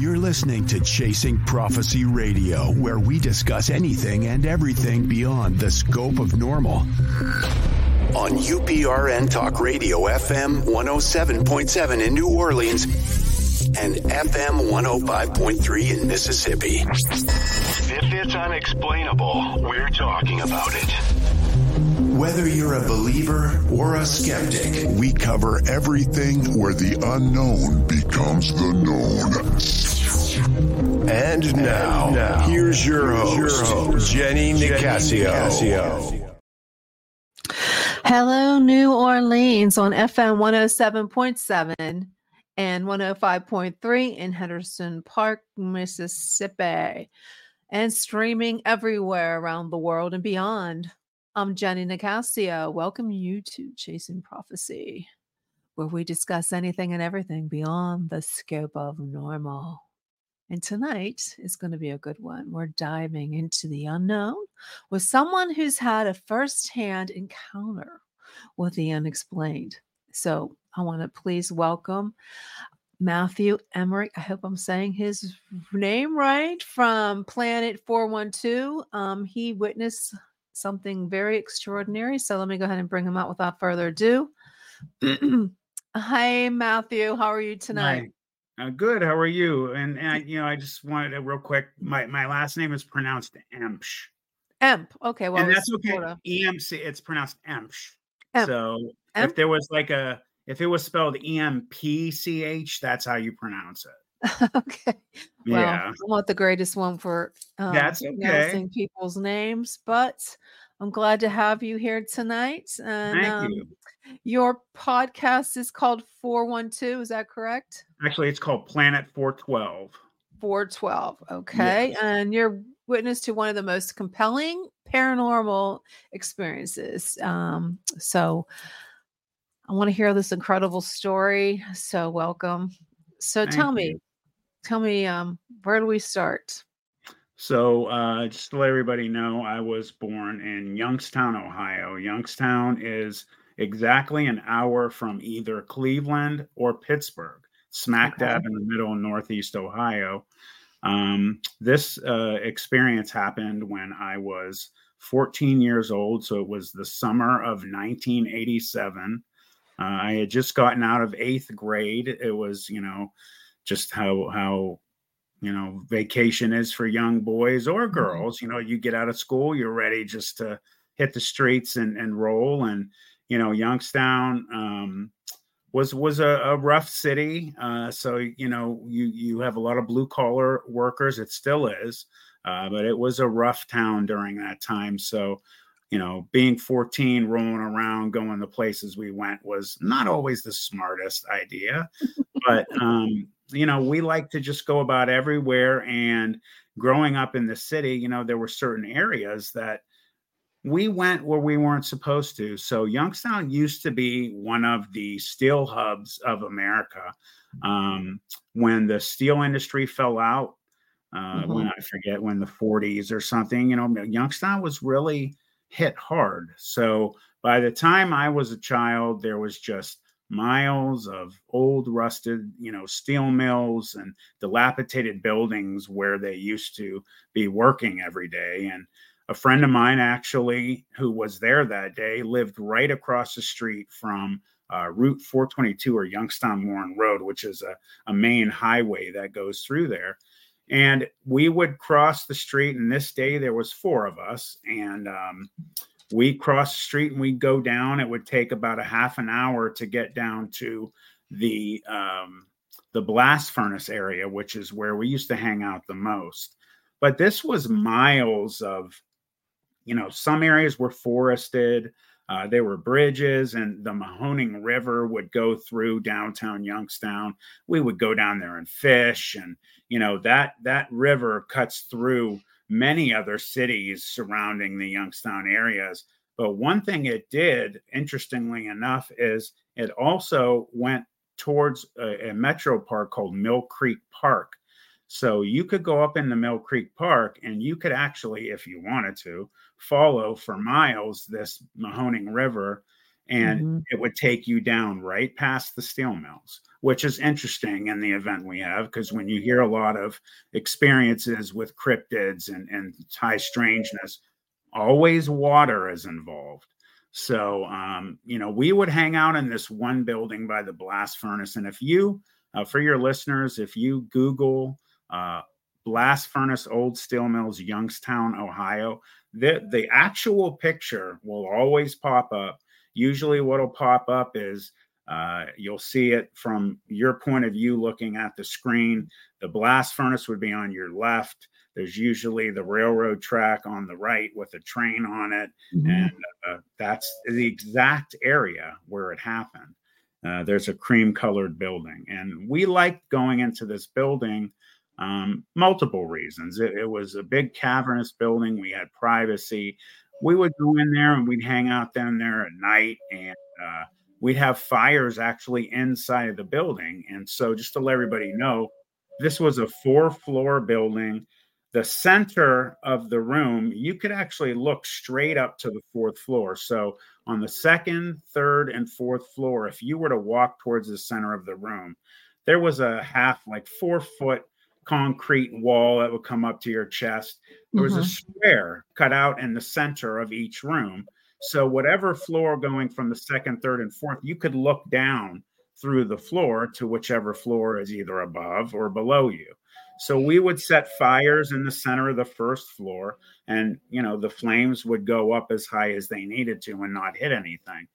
You're listening to Chasing Prophecy Radio, where we discuss anything and everything beyond the scope of normal. On UPRN Talk Radio, FM 107.7 in New Orleans and FM 105.3 in Mississippi. If it's unexplainable, we're talking about it. Whether you're a believer or a skeptic, We cover everything where the unknown becomes the known. And now, here's your host, Jenny Nicasio. Hello, New Orleans on FM 107.7 and 105.3 in Henderson Park, Mississippi, and streaming everywhere around the world and beyond. I'm Jenny Nicasio. Welcome you to Chasing Prophecy, where we discuss anything and everything beyond the scope of normal. And tonight is going to be a good one. We're diving into the unknown with someone who's had a firsthand encounter with the unexplained. So I want to please welcome Matthew Emmerich. I hope I'm saying his name right from Planet 412. Um, he witnessed something very extraordinary. So let me go ahead and bring him out without further ado. Hi, Matthew. How are you tonight? Hi. Uh, good. How are you? And, and I, you know, I just wanted to real quick. My my last name is pronounced Emsh, Emp. Okay. Well, and that's okay. sorta- EMC. It's pronounced Emsh. Emp. So Emp? if there was like a if it was spelled E M P C H, that's how you pronounce it. okay. Well, Yeah. I'm not the greatest one for um, That's okay. pronouncing people's names, but I'm glad to have you here tonight. And Thank um, you. Your podcast is called 412, is that correct? Actually, it's called Planet Four Twelve. 412. Okay. Yes. And you're witness to one of the most compelling paranormal experiences. Um, so I want to hear this incredible story. So welcome. So Thank tell me, you. tell me, um, where do we start? So, uh, just to let everybody know, I was born in Youngstown, Ohio. Youngstown is exactly an hour from either Cleveland or Pittsburgh, smack Okay. dab in the middle of Northeast Ohio. Um, this uh, experience happened when I was 14 years old. So, it was the summer of 1987. Uh, I had just gotten out of eighth grade. It was, you know, just how, how, you know vacation is for young boys or girls you know you get out of school you're ready just to hit the streets and, and roll and you know youngstown um, was was a, a rough city. Uh, so you know you you have a lot of blue collar workers. It still is uh, but it was a rough town during that time. So you know being 14 rolling around going the places we went was not always the smartest idea. But um you know, we like to just go about everywhere. And growing up in the city, you know, there were certain areas that we went where we weren't supposed to. So Youngstown used to be one of the steel hubs of America. Um, when the steel industry fell out, uh, when I forget when the 40s or something, you know, Youngstown was really hit hard. So by the time I was a child, there was just miles of old rusted you know steel mills and dilapidated buildings where they used to be working every day and a friend of mine actually who was there that day lived right across the street from uh, route 422 or youngstown warren road which is a, a main highway that goes through there and we would cross the street and this day there was four of us and um, we cross the street and we'd go down. It would take about a half an hour to get down to the um, the blast furnace area, which is where we used to hang out the most. But this was miles of, you know, some areas were forested. Uh, there were bridges, and the Mahoning River would go through downtown Youngstown. We would go down there and fish, and you know that that river cuts through many other cities surrounding the Youngstown areas. But one thing it did, interestingly enough, is it also went towards a, a metro park called Mill Creek Park. So you could go up in the Mill Creek Park and you could actually, if you wanted to, follow for miles this Mahoning River. and Mhm. it would take you down right past the steel mills, which is interesting in the event we have because when you hear a lot of experiences with cryptids and, and high strangeness, always water is involved. So, um, you know, we would hang out in this one building by the blast furnace. And if you, uh, for your listeners, if you Google uh, blast furnace old steel mills, Youngstown, Ohio, the, the actual picture will always pop up. Usually, what'll pop up is uh, you'll see it from your point of view looking at the screen. The blast furnace would be on your left. There's usually the railroad track on the right with a train on it Mhm. and uh, that's the exact area where it happened. Uh, there's a cream colored building, and we liked going into this building. Um, multiple reasons. It, it was a big cavernous building. We had privacy. We would go in there and we'd hang out down there at night, and uh, we'd have fires actually inside of the building. And so, just to let everybody know, this was a four floor building the center of the room, you could actually look straight up to the fourth floor. So, on the second, third, and fourth floor, if you were to walk towards the center of the room, there was a half, like four foot concrete wall that would come up to your chest. There was a mm-hmm. square cut out in the center of each room. So, whatever floor going from the second, third, and fourth, you could look down through the floor to whichever floor is either above or below you. So we would set fires in the center of the first floor, and you know the flames would go up as high as they needed to and not hit anything.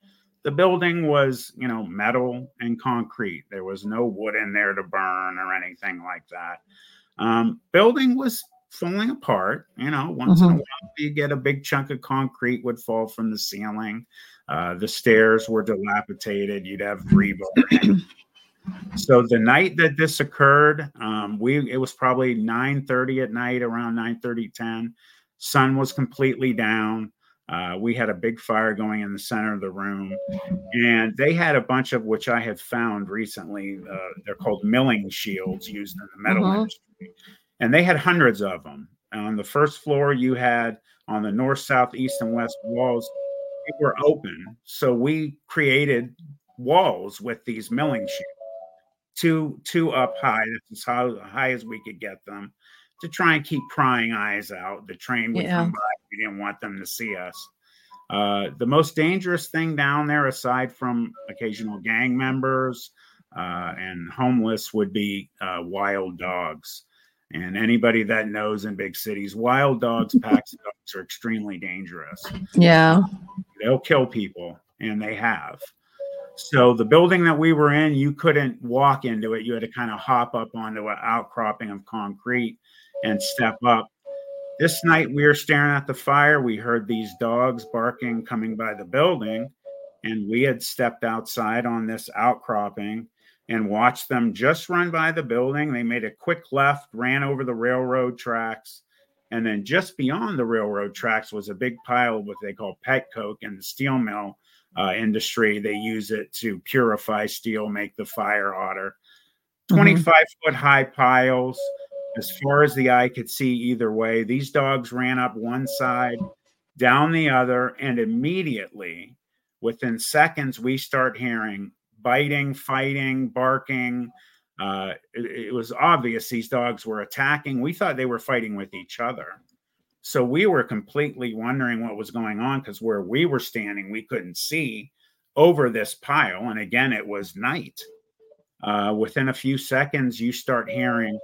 The building was, you know, metal and concrete. There was no wood in there to burn or anything like that. Um, building was falling apart. You know, once in a Mhm. while you get a big chunk of concrete would fall from the ceiling. Uh, the stairs were dilapidated. You'd have rebar. so the night that this occurred um, we it was probably 9 30 at night around 9 30 10 sun was completely down uh, we had a big fire going in the center of the room and they had a bunch of which i have found recently uh, they're called milling shields used in the metal Mhm. industry and they had hundreds of them on the first floor you had on the north south east and west walls they were open so we created walls with these milling shields two two up high. That's as how high as we could get them to try and keep prying eyes out. The train would Yeah. come by. We didn't want them to see us. Uh, the most dangerous thing down there, aside from occasional gang members uh, and homeless, would be uh, wild dogs. And anybody that knows in big cities, wild dogs, packs of dogs are extremely dangerous Yeah. they'll kill people and they have so the building that we were in you couldn't walk into it you had to kind of hop up onto an outcropping of concrete and step up this night we were staring at the fire we heard these dogs barking coming by the building and we had stepped outside on this outcropping and watched them just run by the building they made a quick left ran over the railroad tracks and then just beyond the railroad tracks was a big pile of what they call pet coke in the steel mill uh, industry. They use it to purify steel, make the fire hotter. Mhm. 25 foot high piles, as far as the eye could see either way. These dogs ran up one side, down the other, and immediately, within seconds, we start hearing biting, fighting, barking. Uh, it, it was obvious these dogs were attacking. We thought they were fighting with each other. So we were completely wondering what was going on because where we were standing, we couldn't see over this pile. And again, it was night. Uh, within a few seconds, you start hearing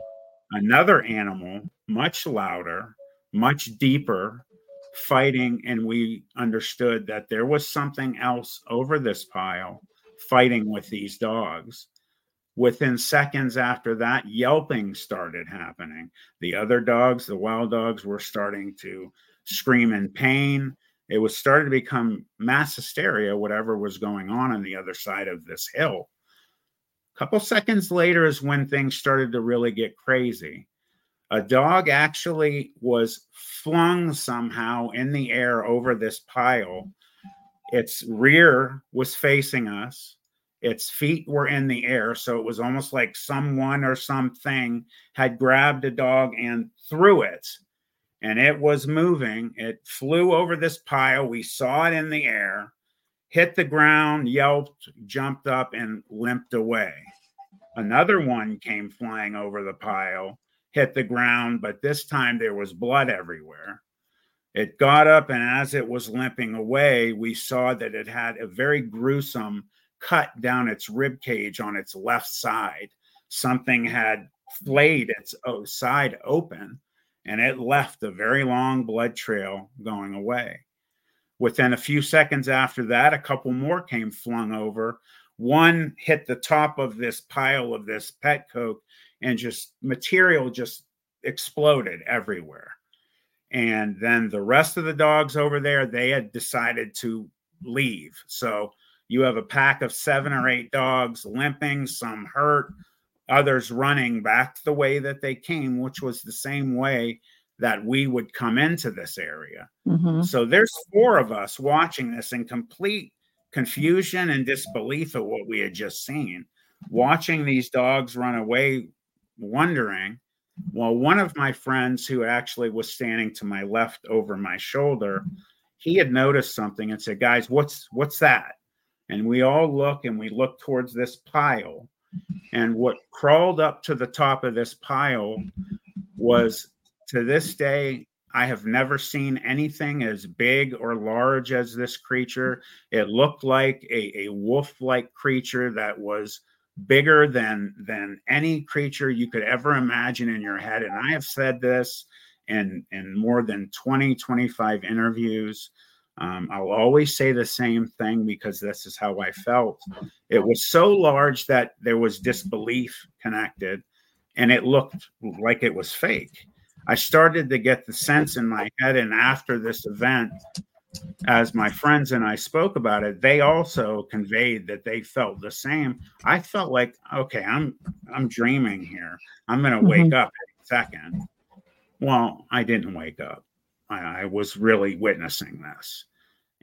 another animal, much louder, much deeper, fighting. And we understood that there was something else over this pile fighting with these dogs. Within seconds after that, yelping started happening. The other dogs, the wild dogs, were starting to scream in pain. It was starting to become mass hysteria, whatever was going on on the other side of this hill. Couple seconds later is when things started to really get crazy. A dog actually was flung somehow in the air over this pile. Its rear was facing us. Its feet were in the air so it was almost like someone or something had grabbed a dog and threw it. And it was moving. It flew over this pile. We saw it in the air hit the ground, yelped, jumped up, and limped away. Another one came flying over the pile, hit the ground, but this time there was blood everywhere. It got up, and as it was limping away, we saw that it had a very gruesome cut down its rib cage on its left side. Something had flayed its side open, and it left a very long blood trail going away. Within a few seconds after that, a couple more came flung over. One hit the top of this pile of this pet coke and just material just exploded everywhere. And then the rest of the dogs over there, they had decided to leave. So you have a pack of seven or eight dogs limping, some hurt, others running back the way that they came, which was the same way that we would come into this area. Mhm. So there's four of us watching this in complete confusion and disbelief at what we had just seen, watching these dogs run away, wondering. Well, one of my friends who actually was standing to my left over my shoulder, he had noticed something and said, "Guys, what's what's that?" And we all look and we look towards this pile. And what crawled up to the top of this pile was to this day I have never seen anything as big or large as this creature. It looked like a, a wolf-like creature that was bigger than than any creature you could ever imagine in your head. And I have said this in in more than 20, 25 interviews. Um, I'll always say the same thing because this is how I felt. It was so large that there was disbelief connected, and it looked like it was fake. I started to get the sense in my head, and after this event, as my friends and I spoke about it, they also conveyed that they felt the same. I felt like, okay, I'm I'm dreaming here. I'm going to wake up in a second. Well, I didn't wake up. I, I was really witnessing this,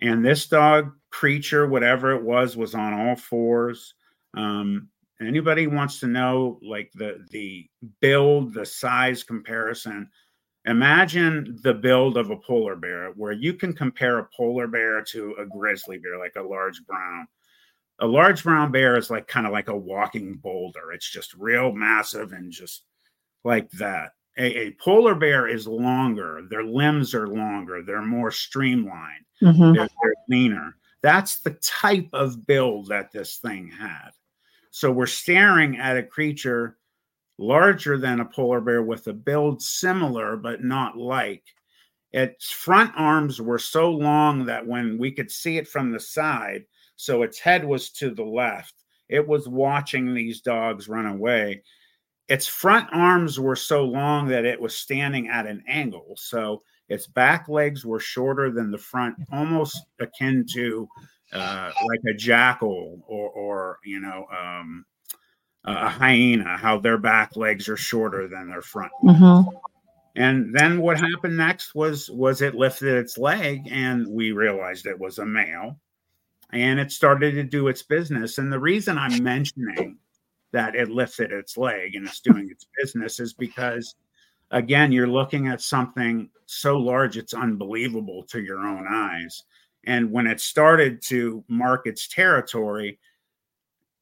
and this dog creature, whatever it was, was on all fours. Um, anybody wants to know like the the build the size comparison? Imagine the build of a polar bear where you can compare a polar bear to a grizzly bear like a large brown. A large brown bear is like kind of like a walking boulder. It's just real massive and just like that. A, a polar bear is longer. Their limbs are longer. They're more streamlined. Mhm. they're, they're leaner that's the type of build that this thing had so we're staring at a creature larger than a polar bear with a build similar but not like. Its front arms were so long that when we could see it from the side, so its head was to the left, it was watching these dogs run away. Its front arms were so long that it was standing at an angle. So its back legs were shorter than the front, almost akin to uh, like a jackal or, or you know, um, a hyena, how their back legs are shorter than their front. Mhm. And then what happened next was was it lifted its leg, and we realized it was a male, and it started to do its business. And the reason I'm mentioning that it lifted its leg and it's doing its business is because again you're looking at something so large it's unbelievable to your own eyes and when it started to mark its territory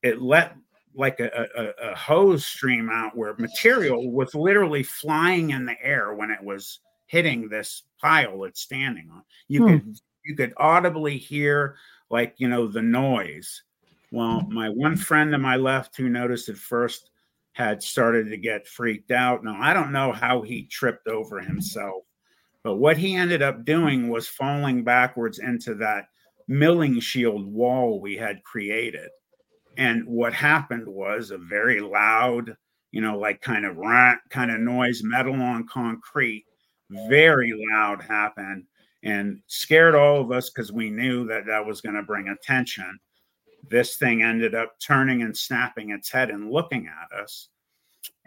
it let like a, a, a hose stream out where material was literally flying in the air when it was hitting this pile it's standing on. You Hmm. could you could audibly hear like you know the noise. Well my one friend to my left who noticed it first had started to get freaked out. Now i don't know how he tripped over himself but what he ended up doing was falling backwards into that milling shield wall we had created. And what happened was a very loud you know like kind of rant kind of noise metal on concrete very loud happened and scared all of us because we knew that that was going to bring attention. This thing ended up turning and snapping its head and looking at us.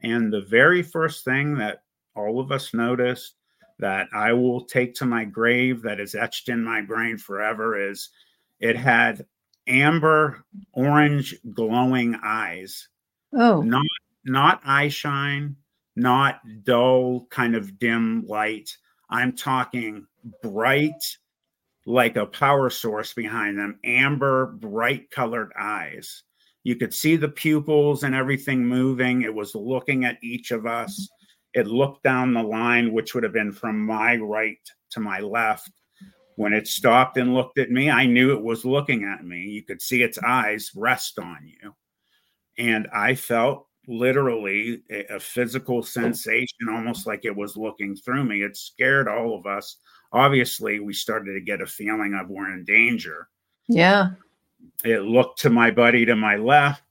And the very first thing that all of us noticed that I will take to my grave that is etched in my brain forever is it had amber orange glowing eyes Oh. not not eye shine not dull kind of dim light i'm talking bright like a power source behind them, amber, bright colored eyes. You could see the pupils and everything moving. It was looking at each of us. It looked down the line, which would have been from my right to my left. When it stopped and looked at me, I knew it was looking at me. You could see its eyes rest on you. And I felt literally a, physical sensation, almost like it was looking through me. It scared all of us. Obviously, we started to get a feeling of we're in danger. Yeah. It looked to my buddy to my left,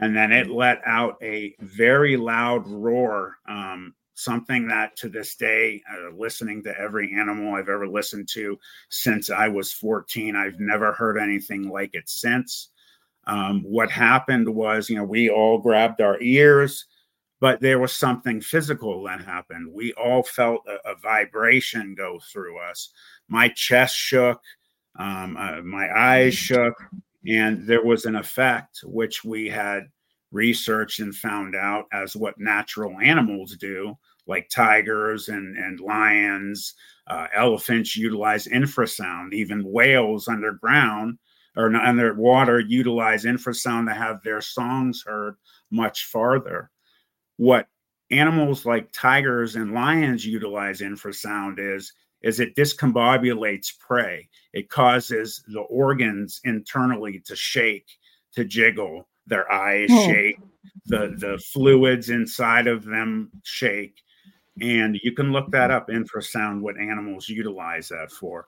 and then it let out a very loud roar. Um, something that to this day, uh, listening to every animal I've ever listened to since I was 14, I've never heard anything like it since. Um, what happened was, you know, we all grabbed our ears, but there was something physical that happened. We all felt a, a vibration go through us. My chest shook, um, uh, my eyes shook, and there was an effect which we had researched and found out as what natural animals do, like tigers and, and lions, uh, elephants utilize infrasound, even whales underground or underwater utilize infrasound to have their songs heard much farther. What animals like tigers and lions utilize infrasound is is it discombobulates prey. It causes the organs internally to shake, to jiggle, their eyes oh. shake, the the fluids inside of them shake. And you can look that up infrasound what animals utilize that for.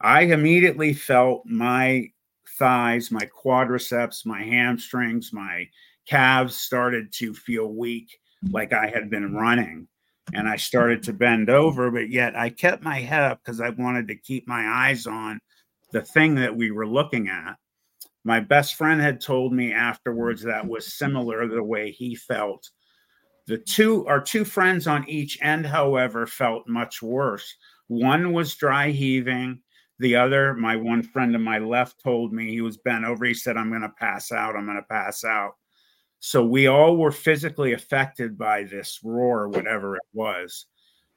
I immediately felt my thighs, my quadriceps, my hamstrings, my calves started to feel weak, like I had been running. And I started to bend over, but yet I kept my head up because I wanted to keep my eyes on the thing that we were looking at. My best friend had told me afterwards that was similar the way he felt. The two, our two friends on each end, however, felt much worse. One was dry heaving, the other, my one friend to my left told me he was bent over. He said, I'm going to pass out. I'm going to pass out. So we all were physically affected by this roar, whatever it was.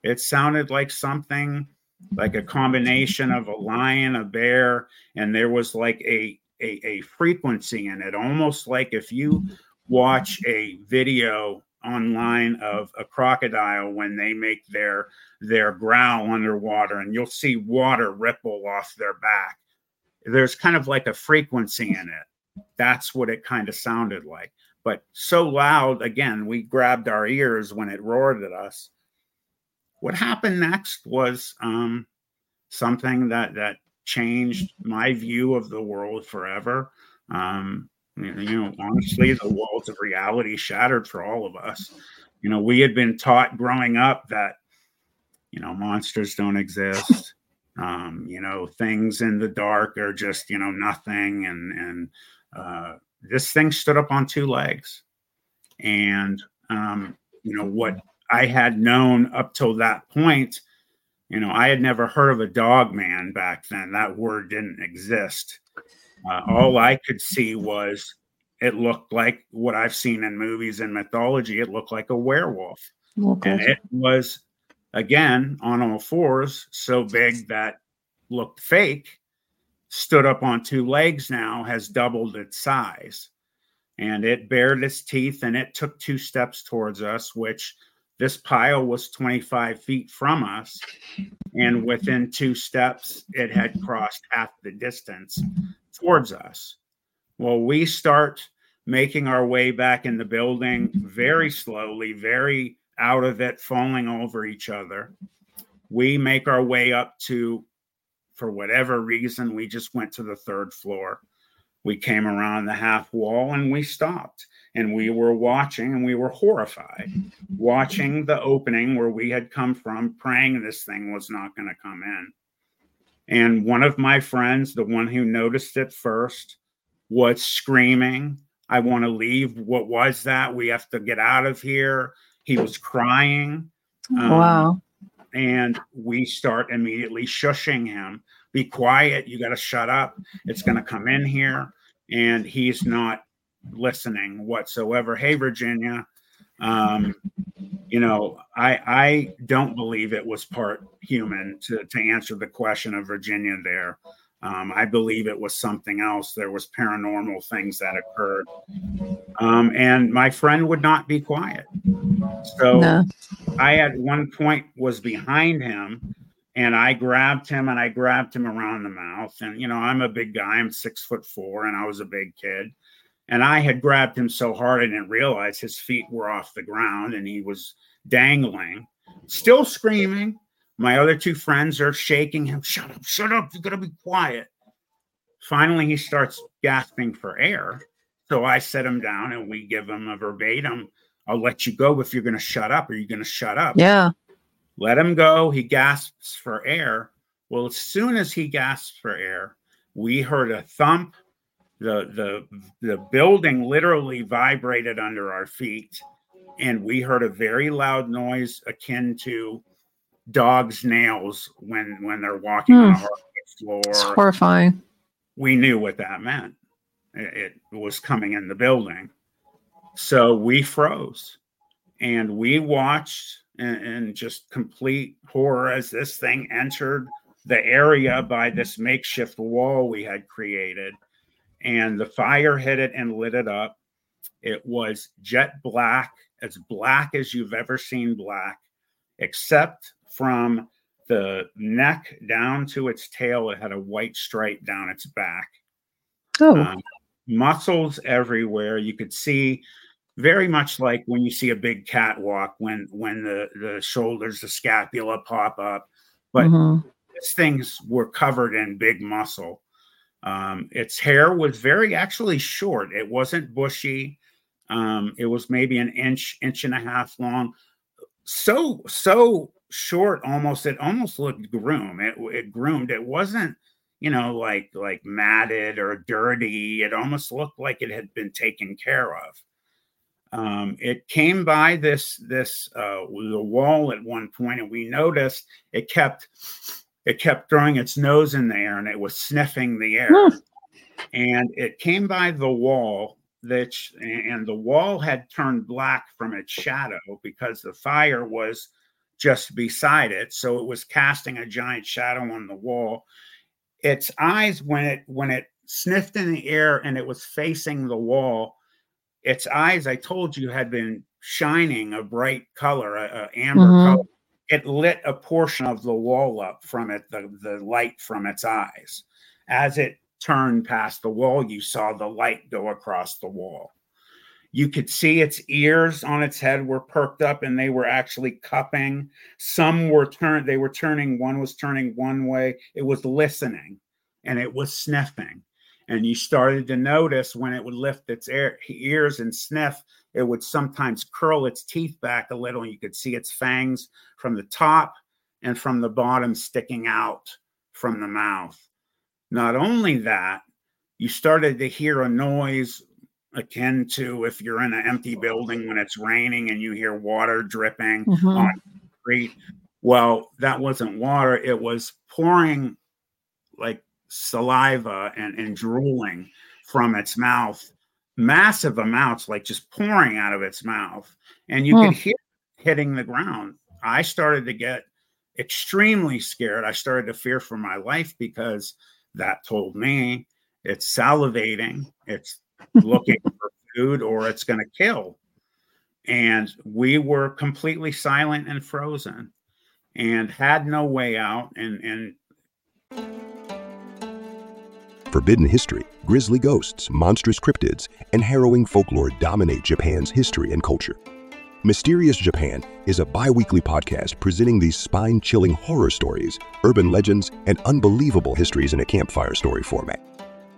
It sounded like something like a combination of a lion, a bear, and there was like a, a, a frequency in it, almost like if you watch a video online of a crocodile when they make their their growl underwater and you'll see water ripple off their back. There's kind of like a frequency in it. That's what it kind of sounded like but so loud again we grabbed our ears when it roared at us what happened next was um, something that that changed my view of the world forever um, you know, honestly, the walls of reality shattered for all of us. You know, we had been taught growing up that, you know, monsters don't exist. Um, you know, things in the dark are just, you know, nothing. And and uh, this thing stood up on two legs. And um, you know, what I had known up till that point, you know, I had never heard of a dog man back then. That word didn't exist. Uh, all I could see was it looked like what I've seen in movies and mythology. It looked like a werewolf. Okay. And it was, again, on all fours, so big that looked fake, stood up on two legs now, has doubled its size. And it bared its teeth and it took two steps towards us, which this pile was 25 feet from us. And within two steps, it had crossed half the distance towards us. Well, we start making our way back in the building very slowly, very out of it, falling over each other. We make our way up to, for whatever reason, we just went to the third floor. We came around the half wall and we stopped and we were watching and we were horrified, watching the opening where we had come from, praying this thing was not going to come in. And one of my friends, the one who noticed it first, was screaming, I want to leave. What was that? We have to get out of here. He was crying. Um, wow. And we start immediately shushing him. Be quiet. You got to shut up. It's going to come in here. And he's not listening whatsoever. Hey, Virginia. Um, you know, I I don't believe it was part human to to answer the question of Virginia there. Um, I believe it was something else. There was paranormal things that occurred, um, and my friend would not be quiet. So No. I at one point was behind him, and I grabbed him and I grabbed him around the mouth. And you know, I'm a big guy. I'm six foot four, and I was a big kid. And I had grabbed him so hard I didn't realize his feet were off the ground, and he was dangling, still screaming. My other two friends are shaking him. Shut up, shut up. You gotta be quiet. Finally, he starts gasping for air. So I set him down and we give him a verbatim I'll let you go if you're going to shut up. Are you going to shut up? Yeah. Let him go. He gasps for air. Well, as soon as he gasps for air, we heard a thump. The, the, the building literally vibrated under our feet, and we heard a very loud noise akin to dogs' nails when when they're walking on a Hmm. hardwood It's horrifying. We knew what that meant. It, it was coming in the building, so we froze, and we watched in just complete horror as this thing entered the area by this makeshift wall we had created, and the fire hit it and lit it up. It was jet black, as black as you've ever seen black, except from the neck down to its tail. It had a white stripe down its back. Oh, Um, muscles everywhere. You could see very much like when you see a big catwalk when when the the shoulders, the scapula pop up. But mhm. its things were covered in big muscle. Um, its hair was very actually short. It wasn't bushy. Um, it was maybe an inch, inch and a half long. So so short, almost it almost looked groomed. It, it groomed. It wasn't, you know, like like matted or dirty. It almost looked like it had been taken care of. Um, it came by this this uh, the wall at one point, and we noticed it kept it kept throwing its nose in the air and it was sniffing the air. Hmm. And it came by the wall that and the wall had turned black from its shadow because the fire was just beside it. So it was casting a giant shadow on the wall. Its eyes when it when it sniffed in the air and it was facing the wall, its eyes, I told you, had been shining a bright color, a, a amber Mhm. color it lit a portion of the wall up from it, the, the light from its eyes. As it turned past the wall, you saw the light go across the wall. You could see its ears on its head were perked up and they were actually cupping. Some were turned, they were turning, one was turning one way. It was listening and it was sniffing. And you started to notice when it would lift its air, ears and sniff, it would sometimes curl its teeth back a little and you could see its fangs from the top and from the bottom sticking out from the mouth. Not only that, you started to hear a noise akin to if you're in an empty building when it's raining and you hear water dripping Mhm. on concrete. Well, that wasn't water, it was pouring like saliva and, and drooling from its mouth, massive amounts, like just pouring out of its mouth. And you Hmm. could hear it hitting the ground. I started to get extremely scared. I started to fear for my life because that told me it's salivating, it's looking for food, or it's going to kill. And we were completely silent and frozen and had no way out. And, and Forbidden history, grisly ghosts, monstrous cryptids, and harrowing folklore dominate Japan's history and culture. Mysterious Japan is a bi weekly podcast presenting these spine chilling horror stories, urban legends, and unbelievable histories in a campfire story format.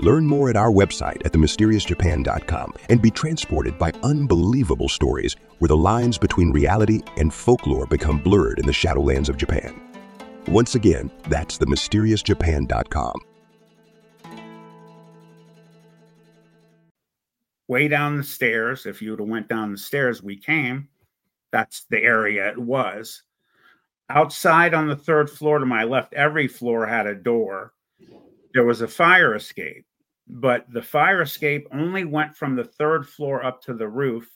Learn more at our website at themysteriousjapan.com and be transported by unbelievable stories where the lines between reality and folklore become blurred in the shadowlands of Japan. Once again, that's themysteriousjapan.com. Way down the stairs, if you would have went down the stairs we came, that's the area it was. Outside on the third floor to my left, every floor had a door. There was a fire escape, but the fire escape only went from the third floor up to the roof.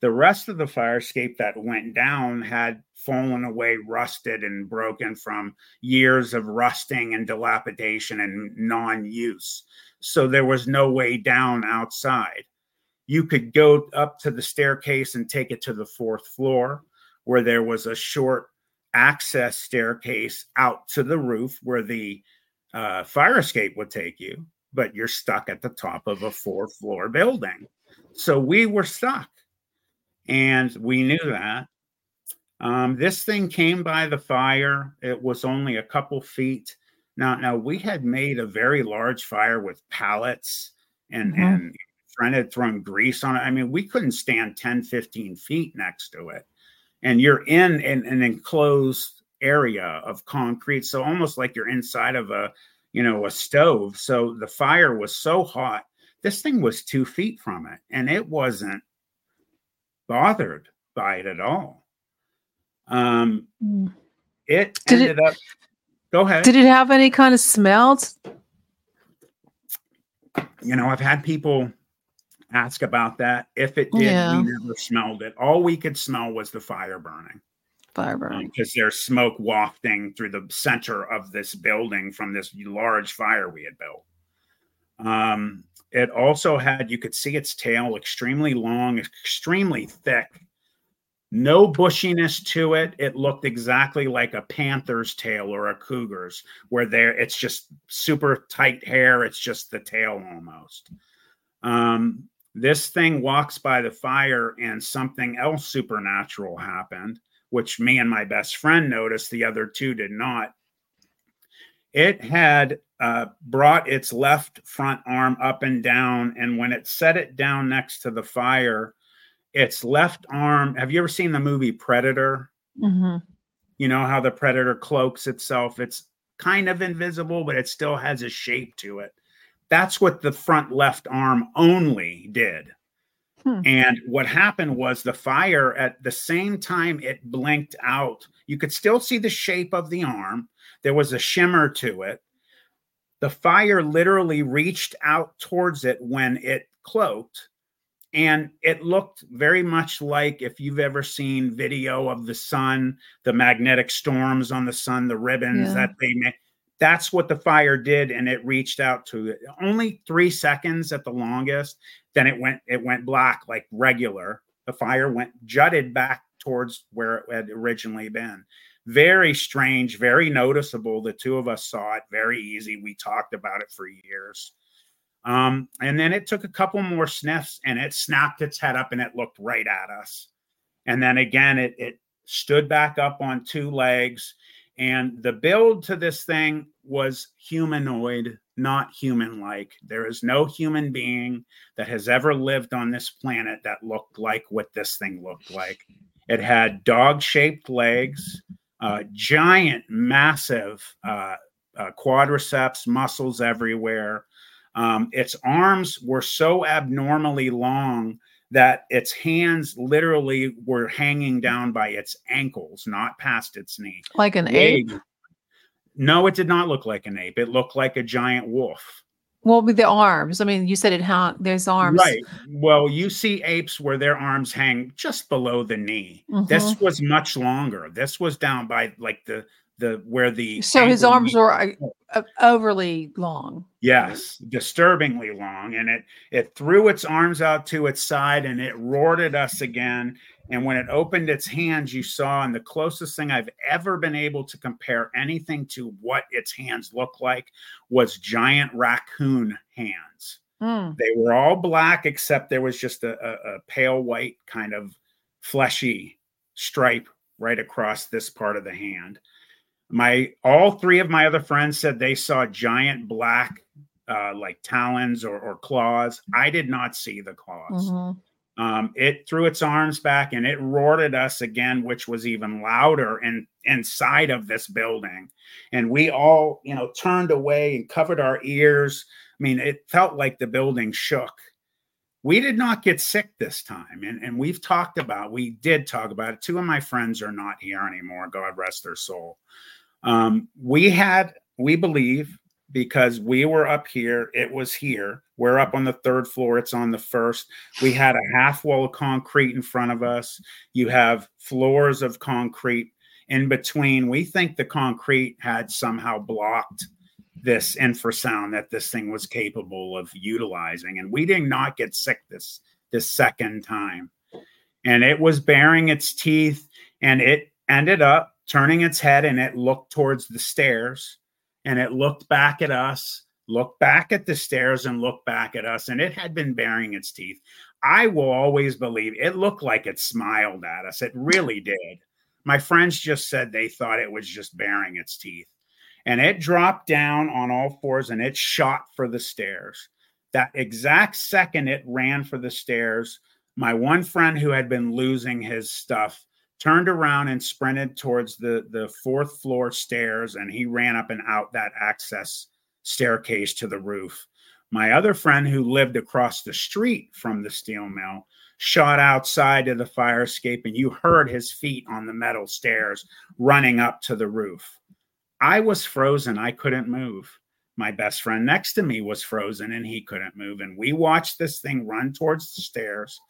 The rest of the fire escape that went down had fallen away, rusted, and broken from years of rusting and dilapidation and non use. So there was no way down outside. You could go up to the staircase and take it to the fourth floor, where there was a short access staircase out to the roof where the uh, fire escape would take you, but you're stuck at the top of a four floor building. So we were stuck and we knew that. Um, this thing came by the fire. It was only a couple feet. Now, now we had made a very large fire with pallets and, Mhm. and friend had thrown grease on it. I mean, we couldn't stand 10, 15 feet next to it. And you're in an, an enclosed area of concrete. So almost like you're inside of a, you know, a stove. So the fire was so hot. This thing was two feet from it and it wasn't bothered by it at all. Um, Mm. it Did it- ended up, go ahead. Did it have any kind of smells? you know, I've had people ask about that. If it did, Yeah. we never smelled it. All we could smell was the fire burning Fire because there's smoke wafting through the center of this building from this large fire we had built. Um, it also had, you could see its tail extremely long, extremely thick, no bushiness to it. It looked exactly like a panther's tail or a cougar's, where there it's just super tight hair. It's just the tail almost. Um, this thing walks by the fire, and something else supernatural happened, which me and my best friend noticed. The other two did not. It had uh, brought its left front arm up and down, and when it set it down next to the fire, its left arm. Have you ever seen the movie Predator? Mhm. You know how the predator cloaks itself? It's kind of invisible, but it still has a shape to it. That's what the front left arm only did. Hmm. And what happened was the fire at the same time it blinked out, you could still see the shape of the arm. There was a shimmer to it. The fire literally reached out towards it when it cloaked. And it looked very much like if you've ever seen video of the sun, the magnetic storms on the sun, the ribbons Yeah. that they make. That's what the fire did, and it reached out to. Only three seconds at the longest. Then it went it went black like regular. The fire went jutted back towards where it had originally been. Very strange, very noticeable. The two of us saw it very easy. We talked about it for years. Um, and then it took a couple more sniffs and it snapped its head up and it looked right at us. And then again, it, it stood back up on two legs. And the build to this thing was humanoid, not human like. There is no human being that has ever lived on this planet that looked like what this thing looked like. It had dog shaped legs, uh, giant, massive uh, uh, quadriceps, muscles everywhere. Um, its arms were so abnormally long that its hands literally were hanging down by its ankles, not past its knee. Like an ape? No, it did not look like an ape. It looked like a giant wolf. Well, with the arms? I mean, you said it hung. There's arms. Right. Well, you see apes where their arms hang just below the knee. Mhm. This was much longer. This was down by like the the where the So his arms meet- were uh, overly long. Yes, disturbingly long. And it it threw its arms out to its side and it roared at us again. And when it opened its hands, you saw, and the closest thing I've ever been able to compare anything to what its hands looked like was giant raccoon hands. Mm. They were all black, except there was just a, a, a pale white kind of fleshy stripe right across this part of the hand. My all three of my other friends said they saw giant black uh, like talons or, or claws. I did not see the claws. Mhm. Um, it threw its arms back and it roared at us again, which was even louder. And inside of this building. And we all, you know, turned away and covered our ears. I mean, it felt like the building shook. We did not get sick this time. And, and we've talked about, we did talk about it. Two of my friends are not here anymore. God rest their soul. Um, we had, we believe, because we were up here, it was here. We're up on the third floor, it's on the first. We had a half wall of concrete in front of us. You have floors of concrete in between. We think the concrete had somehow blocked this infrasound that this thing was capable of utilizing. And we did not get sick this this second time. And it was baring its teeth and it ended up turning its head and it looked towards the stairs and it looked back at us, looked back at the stairs, and looked back at us. And it had been baring its teeth. I will always believe it looked like it smiled at us. It really did. My friends just said they thought it was just baring its teeth. And it dropped down on all fours and it shot for the stairs. That exact second it ran for the stairs, my one friend who had been losing his stuff turned around and sprinted towards the the fourth floor stairs and he ran up and out that access staircase to the roof. My other friend who lived across the street from the steel mill shot outside to the fire escape and you heard his feet on the metal stairs running up to the roof. I was frozen. I couldn't move. My best friend next to me was frozen and he couldn't move and we watched this thing run towards the stairs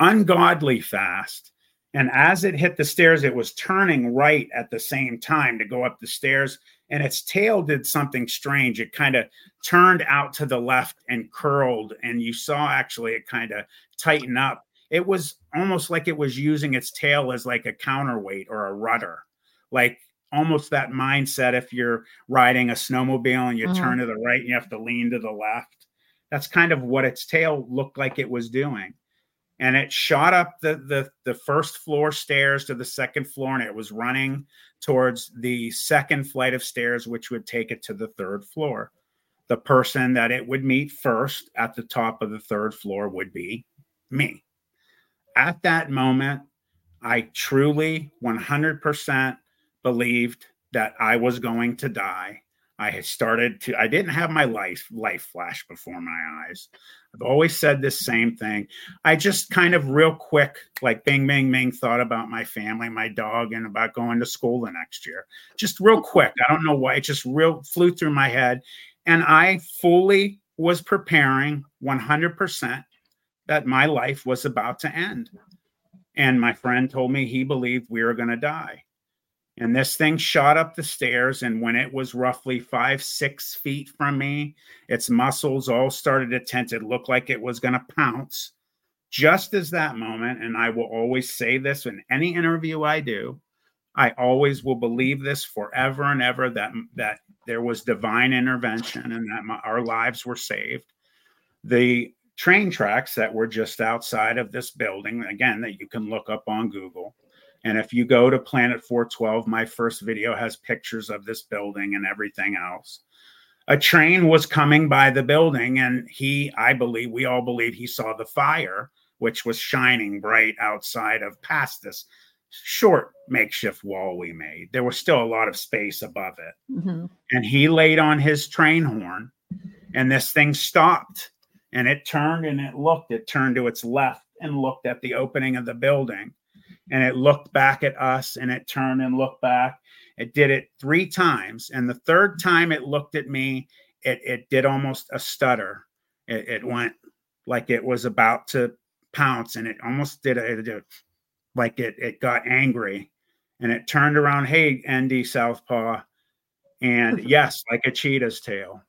ungodly fast and as it hit the stairs, it was turning right at the same time to go up the stairs. And its tail did something strange. It kind of turned out to the left and curled. And you saw actually it kind of tighten up. It was almost like it was using its tail as like a counterweight or a rudder, like almost that mindset if you're riding a snowmobile and you mm-hmm. turn to the right and you have to lean to the left. That's kind of what its tail looked like it was doing and it shot up the, the the first floor stairs to the second floor and it was running towards the second flight of stairs which would take it to the third floor. The person that it would meet first at the top of the third floor would be me. At that moment i truly 100% believed that i was going to die I had started to, I didn't have my life life flash before my eyes. I've always said this same thing. I just kind of real quick, like bing, bing, bing, thought about my family, my dog, and about going to school the next year. Just real quick. I don't know why. It just real flew through my head. And I fully was preparing 100% that my life was about to end. And my friend told me he believed we were going to die. And this thing shot up the stairs. And when it was roughly five, six feet from me, its muscles all started to tense. It looked like it was going to pounce. Just as that moment, and I will always say this in any interview I do, I always will believe this forever and ever that that there was divine intervention and that my, our lives were saved. The train tracks that were just outside of this building, again, that you can look up on Google, and if you go to Planet 412, my first video has pictures of this building and everything else. A train was coming by the building, and he, I believe, we all believe he saw the fire, which was shining bright outside of past this short makeshift wall we made. There was still a lot of space above it. Mm-hmm. And he laid on his train horn, and this thing stopped and it turned and it looked, it turned to its left and looked at the opening of the building and it looked back at us and it turned and looked back. It did it three times. And the third time it looked at me, it, it did almost a stutter. It, it went like it was about to pounce and it almost did, it did like it, it got angry and it turned around. Hey, ND Southpaw. And yes, like a cheetah's tail.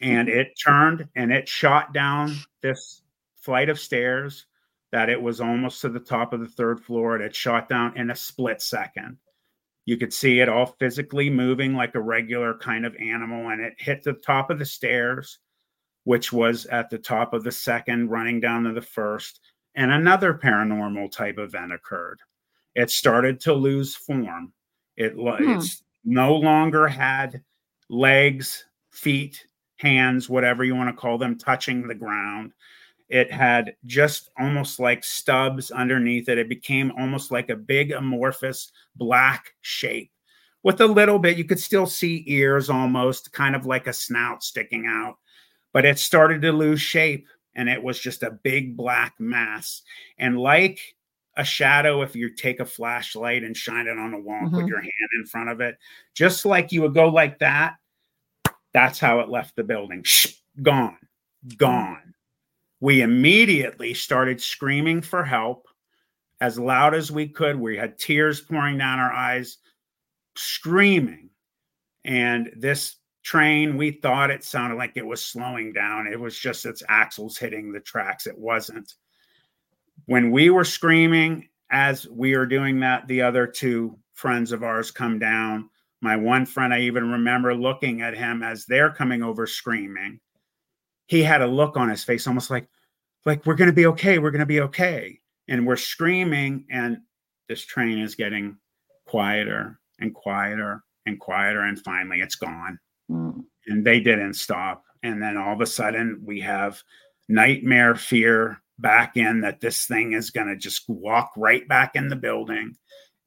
And it turned and it shot down this flight of stairs that it was almost to the top of the third floor. And it shot down in a split second. You could see it all physically moving like a regular kind of animal, and it hit the top of the stairs, which was at the top of the second, running down to the first, and another paranormal type event occurred. It started to lose form. It hmm. it's no longer had legs, feet, hands, whatever you want to call them, touching the ground. It had just almost like stubs underneath it. It became almost like a big amorphous black shape with a little bit. You could still see ears almost, kind of like a snout sticking out, but it started to lose shape and it was just a big black mass. And like a shadow, if you take a flashlight and shine it on a wall, mm-hmm. put your hand in front of it, just like you would go like that, that's how it left the building. Gone, gone. We immediately started screaming for help as loud as we could. We had tears pouring down our eyes, screaming. And this train, we thought it sounded like it was slowing down. It was just its axles hitting the tracks. It wasn't. When we were screaming, as we are doing that, the other two friends of ours come down. My one friend, I even remember looking at him as they're coming over screaming. He had a look on his face, almost like, like we're going to be okay. We're going to be okay and we're screaming and this train is getting quieter and quieter and quieter and finally it's gone mm. and they didn't stop and then all of a sudden we have nightmare fear back in that this thing is going to just walk right back in the building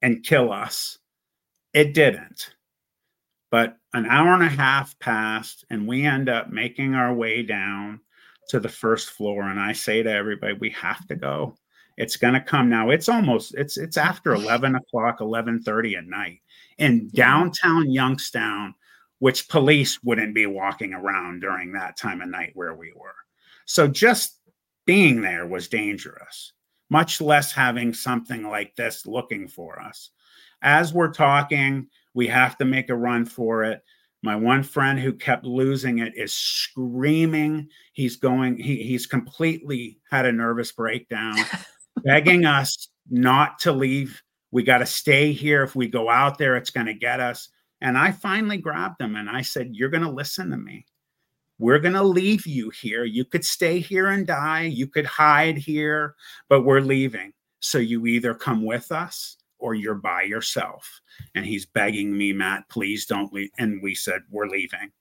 and kill us it didn't but an hour and a half passed and we end up making our way down to the first floor and i say to everybody we have to go it's going to come now. It's almost it's it's after eleven o'clock, eleven thirty at night in downtown Youngstown, which police wouldn't be walking around during that time of night where we were. So just being there was dangerous, much less having something like this looking for us. As we're talking, we have to make a run for it. My one friend who kept losing it is screaming. He's going, he, he's completely had a nervous breakdown. begging us not to leave. We got to stay here. If we go out there, it's going to get us. And I finally grabbed him and I said, You're going to listen to me. We're going to leave you here. You could stay here and die. You could hide here, but we're leaving. So you either come with us or you're by yourself. And he's begging me, Matt, please don't leave. And we said, We're leaving.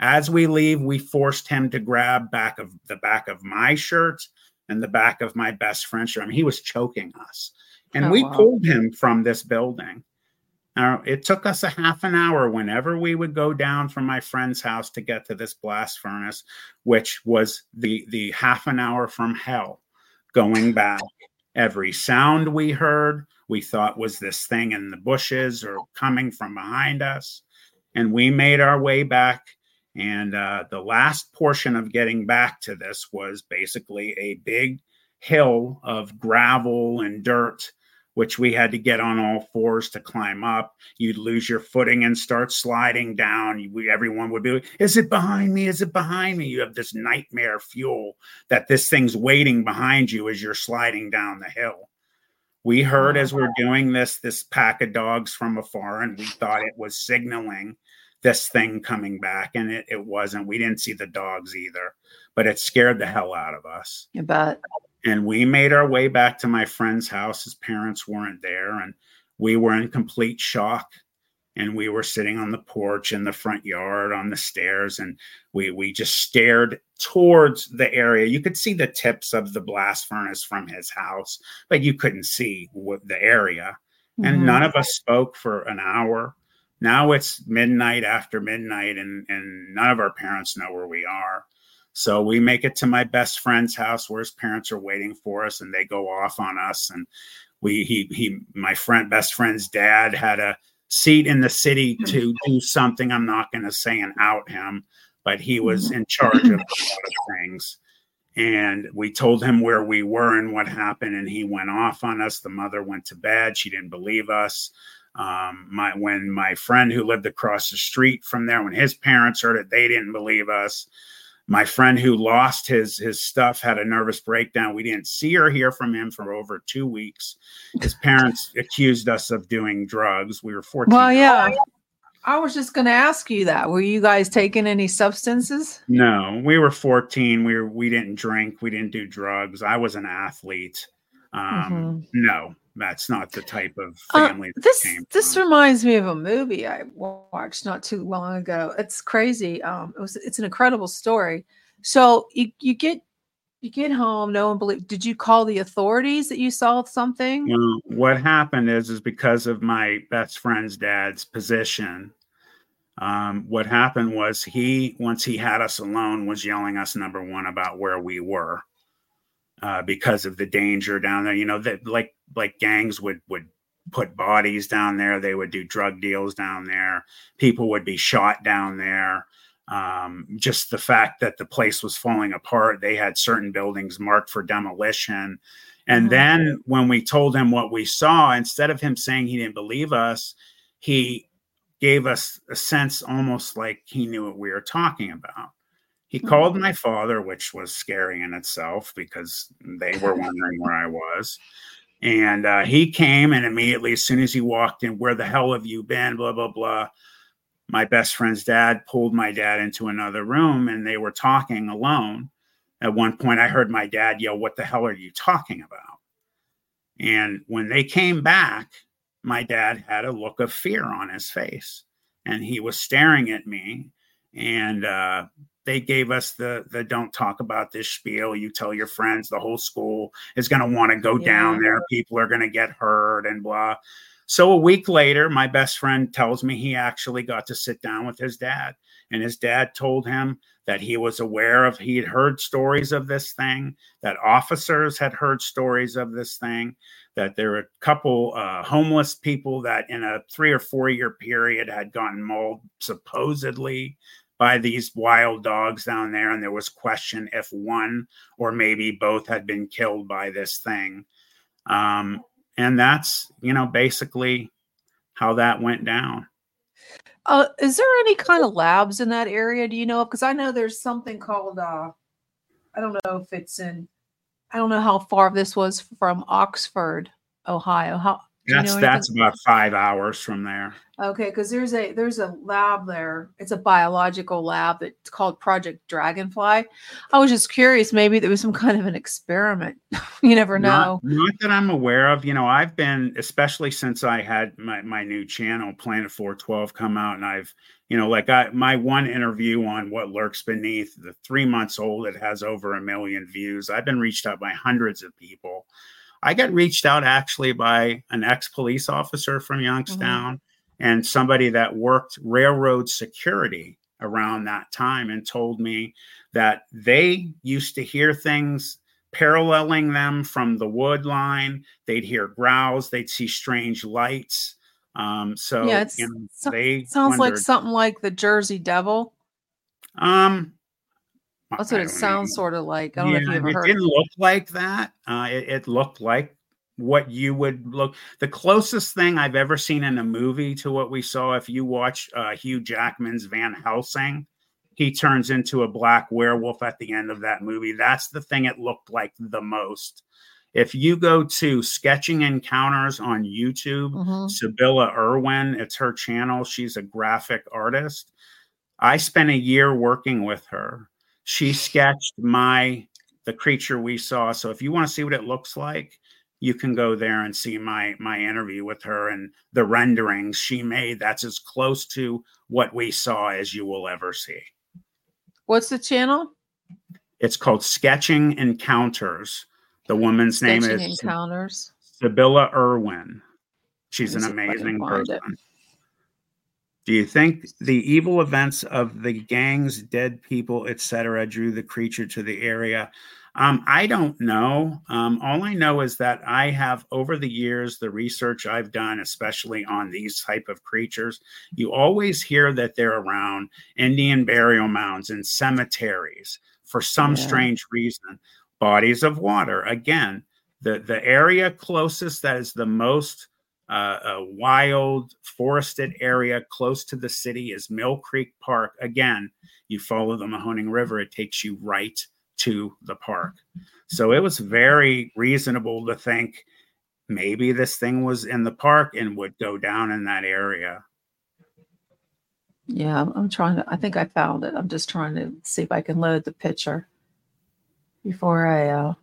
As we leave, we forced him to grab back of the back of my shirt and the back of my best friend's shirt. I mean, he was choking us. And oh, we wow. pulled him from this building. Now, it took us a half an hour whenever we would go down from my friend's house to get to this blast furnace, which was the, the half an hour from hell going back. Every sound we heard, we thought was this thing in the bushes or coming from behind us. And we made our way back and uh, the last portion of getting back to this was basically a big hill of gravel and dirt, which we had to get on all fours to climb up. You'd lose your footing and start sliding down. We, everyone would be, Is it behind me? Is it behind me? You have this nightmare fuel that this thing's waiting behind you as you're sliding down the hill. We heard as we're doing this, this pack of dogs from afar, and we thought it was signaling this thing coming back and it, it wasn't we didn't see the dogs either but it scared the hell out of us you bet and we made our way back to my friend's house. His parents weren't there and we were in complete shock. And we were sitting on the porch in the front yard on the stairs and we we just stared towards the area. You could see the tips of the blast furnace from his house but you couldn't see what the area. And mm-hmm. none of us spoke for an hour. Now it's midnight after midnight, and, and none of our parents know where we are. So we make it to my best friend's house where his parents are waiting for us, and they go off on us. And we, he, he, my friend, best friend's dad had a seat in the city to do something. I'm not going to say and out him, but he was in charge of a lot of things. And we told him where we were and what happened, and he went off on us. The mother went to bed. She didn't believe us. Um, my when my friend who lived across the street from there, when his parents heard it, they didn't believe us. My friend who lost his his stuff had a nervous breakdown. We didn't see or hear from him for over two weeks. His parents accused us of doing drugs. We were 14. Well, yeah. I was just going to ask you that. Were you guys taking any substances? No, we were 14. We were we didn't drink. We didn't do drugs. I was an athlete. Um, mm-hmm. No, that's not the type of uh, family uh, this this reminds me of a movie i watched not too long ago it's crazy um it was it's an incredible story so you, you get You get home, no one believed. Did you call the authorities that you saw something? Well, what happened is, is because of my best friend's dad's position. Um, what happened was he, once he had us alone, was yelling us number one about where we were uh, because of the danger down there. You know that like like gangs would would put bodies down there. They would do drug deals down there. People would be shot down there. Um, just the fact that the place was falling apart, they had certain buildings marked for demolition. And Mhm. then when we told him what we saw, instead of him saying he didn't believe us, he gave us a sense almost like he knew what we were talking about. He called my father, which was scary in itself because they were wondering where I was. And uh, he came, and immediately, as soon as he walked in, where the hell have you been? Blah, blah, blah. My best friend's dad pulled my dad into another room, and they were talking alone. At one point, I heard my dad yell, What the hell are you talking about? And when they came back, my dad had a look of fear on his face, and he was staring at me. And uh, they gave us the the don't talk about this spiel. You tell your friends the whole school is going to want to go down there. People are going to get hurt and blah. So a week later, my best friend tells me he actually got to sit down with his dad, and his dad told him that he was aware of he had heard stories of this thing, that officers had heard stories of this thing, that there were a couple uh, homeless people that in a three or four year period had gotten mauled supposedly by these wild dogs down there and there was question if one or maybe both had been killed by this thing um, and that's you know basically how that went down Uh, is there any kind of labs in that area? Do you know? Because I know there's something called. Uh, I don't know if it's in. I don't know how far this was from Oxford, Ohio. How do you that's that's about five hours from there Okay, because there's a there's a lab there. It's a biological lab that's called Project Dragonfly. I was just curious, maybe there was some kind of an experiment. you never know. Not, not that I'm aware of. You know, I've been, especially since I had my, my new channel, Planet 412, come out, and I've, you know, like I my one interview on what lurks beneath the three months old, it has over a million views. I've been reached out by hundreds of people. I got reached out actually by an ex police officer from Youngstown and somebody that worked railroad security around that time and told me that they used to hear things paralleling them from the wood line. They'd hear growls, they'd see strange lights. Um, so Yeah, you know, so- Sounds like something like the Jersey Devil. um That's what it sounds know. sort of like. I don't know if you Yeah, ever it heard. didn't look like that. Uh, it, it looked like what you would look. The closest thing I've ever seen in a movie to what we saw, if you watch uh, Hugh Jackman's Van Helsing, he turns into a black werewolf at the end of that movie. That's the thing it looked like the most. If you go to Sketching Encounters on YouTube, Mhm. Sybilla Irwin. It's her channel. She's a graphic artist. I spent a year working with her. She sketched my the creature we saw. So if you want to see what it looks like, you can go there and see my my interview with her and the renderings she made. That's as close to what we saw as you will ever see. What's the channel? It's called Sketching Encounters. The woman's name Sketching is Encounters. Sybilla Irwin. She's an me see if I can amazing find it. Do you think the evil events of the gangs, dead people, etc., drew the creature to the area? Um, I don't know. Um, all I know is that I have, over the years, the research I've done, especially on these type of creatures, you always hear that they're around Indian burial mounds and cemeteries for some Yeah. strange reason. Bodies of water. Again, the the area closest that is the most uh, a wild forested area close to the city is Mill Creek Park. Again, you follow the Mahoning River, it takes you right to the park. So it was very reasonable to think maybe this thing was in the park and would go down in that area. Yeah, I'm- trying to. I think I found it. I'm just trying to see if I can load the picture before I uh,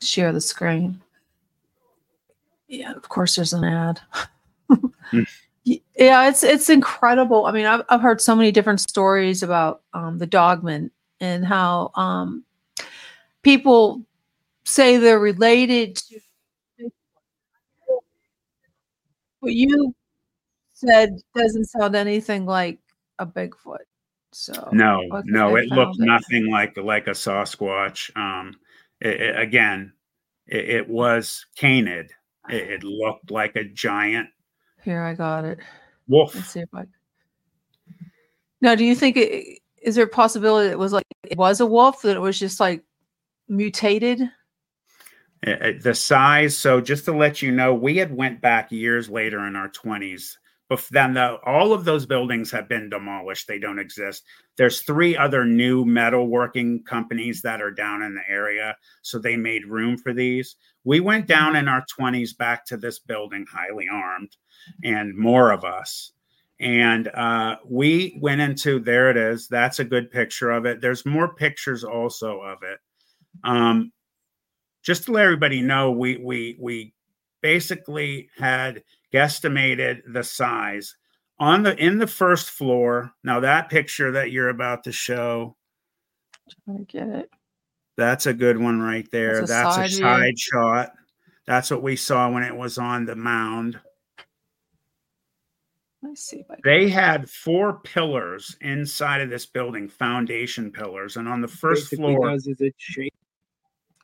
share the screen. Yeah, of course, there's an ad. Mm. Yeah, it's it's incredible. I mean, I've I've heard so many different stories about um, the dogman and how um, people say they're related to what you said doesn't sound anything like a Bigfoot. So No, no, it looked it. nothing like like a Sasquatch. Um, it, it- again, it, it was canid. It, it looked like a giant Here I got it. wolf. Let's see if I. Now, do you think it is there a possibility it was like it was a wolf that it was just like mutated? Uh, uh, the size so just to let you know we had went back years later in our 20s then the, all of those buildings have been demolished. They don't exist. There's three other new metalworking companies that are down in the area so they made room for these. We went down in our 20s back to this building highly armed and more of us. And uh, we went into there it is that's a good picture of it. There's more pictures also of it. Um, just to let everybody know, we we we basically had guesstimated the size on the in the first floor. Now that picture that you're about to show, I get it. that's a good one right there. That's a That's a side view. side shot. That's what we saw when it was on the mound. Let's see if I can. They had four pillars inside of this building, foundation pillars, and on the first Basically floor, does is it shape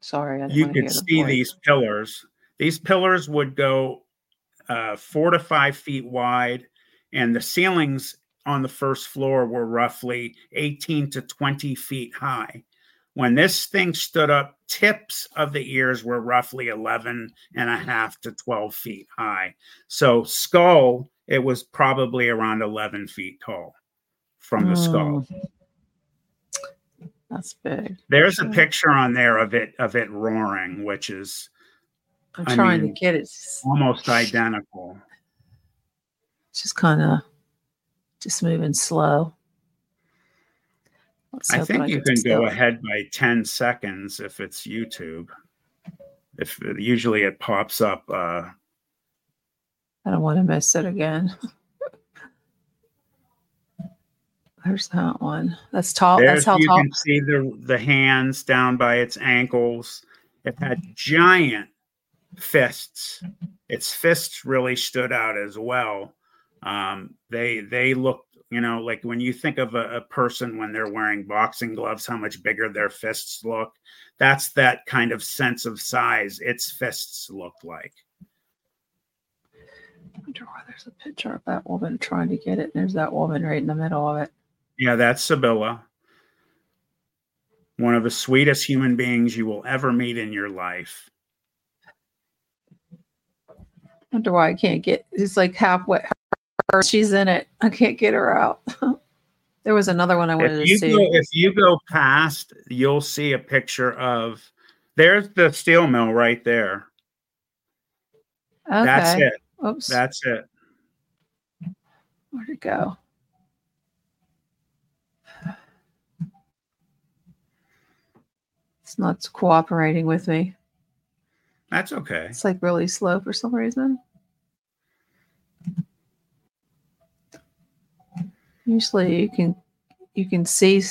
Sorry, I you could see voice. these pillars. These pillars would go uh, four to five feet wide, and the ceilings on the first floor were roughly 18 to 20 feet high. When this thing stood up, tips of the ears were roughly 11 and a half to 12 feet high. So, skull, it was probably around 11 feet tall from the skull. Mm. That's big. There's a picture on there of it of it roaring, which is I'm I trying mean, to get it. It's almost identical. just kind of just moving slow. Let's I think that you can go ahead by 10 seconds if it's YouTube. If usually it pops up uh I don't want to miss it again. There's that one. That's tall. there's That's how you tall. can see the the hands down by its ankles. It had giant fists. Its fists really stood out as well. Um, they they looked, you know, like when you think of a, a person when they're wearing boxing gloves, how much bigger their fists look. That's that kind of sense of size its fists looked like. I wonder why there's a picture of that woman trying to get it. There's that woman right in the middle of it. Yeah, that's Sybilla. One of the sweetest human beings you will ever meet in your life. Wonder why I can't get. It's like halfway. Her, she's in it. I can't get her out. there was another one I wanted to see. go if you go past, you'll see a picture of there's the steel mill right there. okay. That's it. Oops. That's it. Where'd it go? It's not cooperating with me. That's okay. It's like really slow for some reason. Usually you can you can see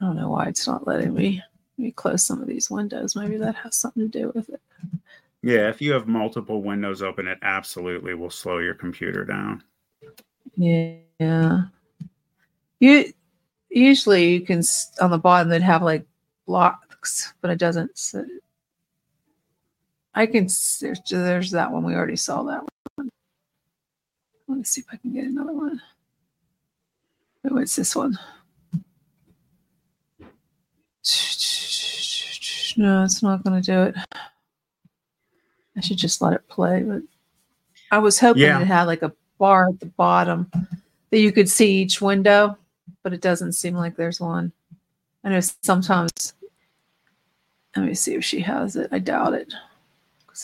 I don't know why it's not letting me let me close some of these windows. Maybe that has something to do with it. Yeah, if you have multiple windows open, it absolutely will slow your computer down. Yeah. You usually you can on the bottom they'd have like blocks, but it doesn't. s I can. There's, there's that one. We already saw that one. Let me see if I can get another one. Oh, it's this one. No, it's not going to do it. I should just let it play, but I was hoping Yeah. it had like a bar at the bottom that you could see each window, but it doesn't seem like there's one. I know sometimes. Let me see if she has it. I doubt it.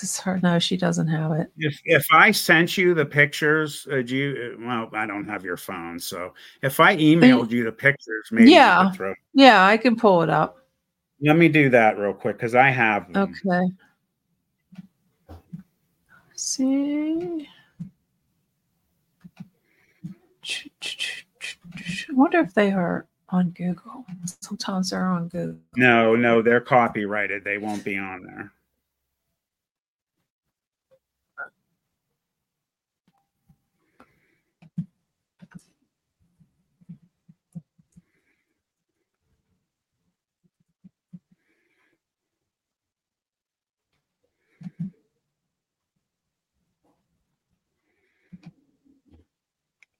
It's her. No, she doesn't have it. If if I sent you the pictures, uh, do you? Well, I don't have your phone, so if I emailed you the pictures, maybe Yeah. throw. Yeah, I can pull it up. Let me do that real quick because I have them. Okay. see. I wonder if they are on Google. Sometimes they're on Google. No, no, they're copyrighted. They won't be on there.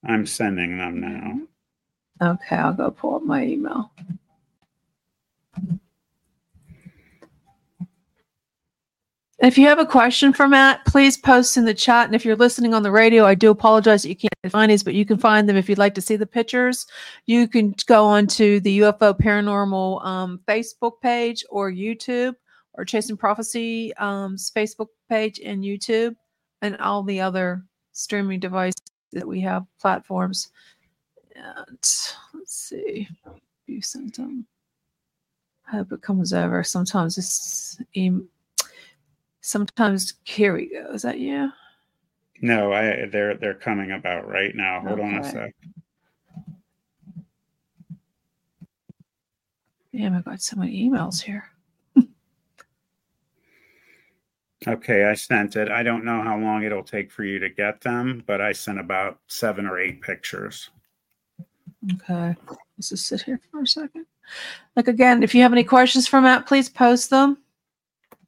I'm sending them now. Okay, I'll go pull up my email. If you have a question for Matt, please post in the chat. And if you're listening on the radio, I do apologize that you can't find these, but you can find them if you'd like to see the pictures. You can go onto the UFO Paranormal um, Facebook page or YouTube or Chasing Prophecy um, Facebook page and YouTube and all the other streaming devices that we have platforms. And let's see. You sent them. I hope it comes over. Sometimes it's em- sometimes here we go. Is that you? No, I they're they're coming about right now. Hold on a sec. Damn, I got so many emails here. Okay, I sent it. I don't know how long it'll take for you to get them, but I sent about seven or eight pictures. Okay. Let's just sit here for a second. Like again, if you have any questions for Matt, please post them.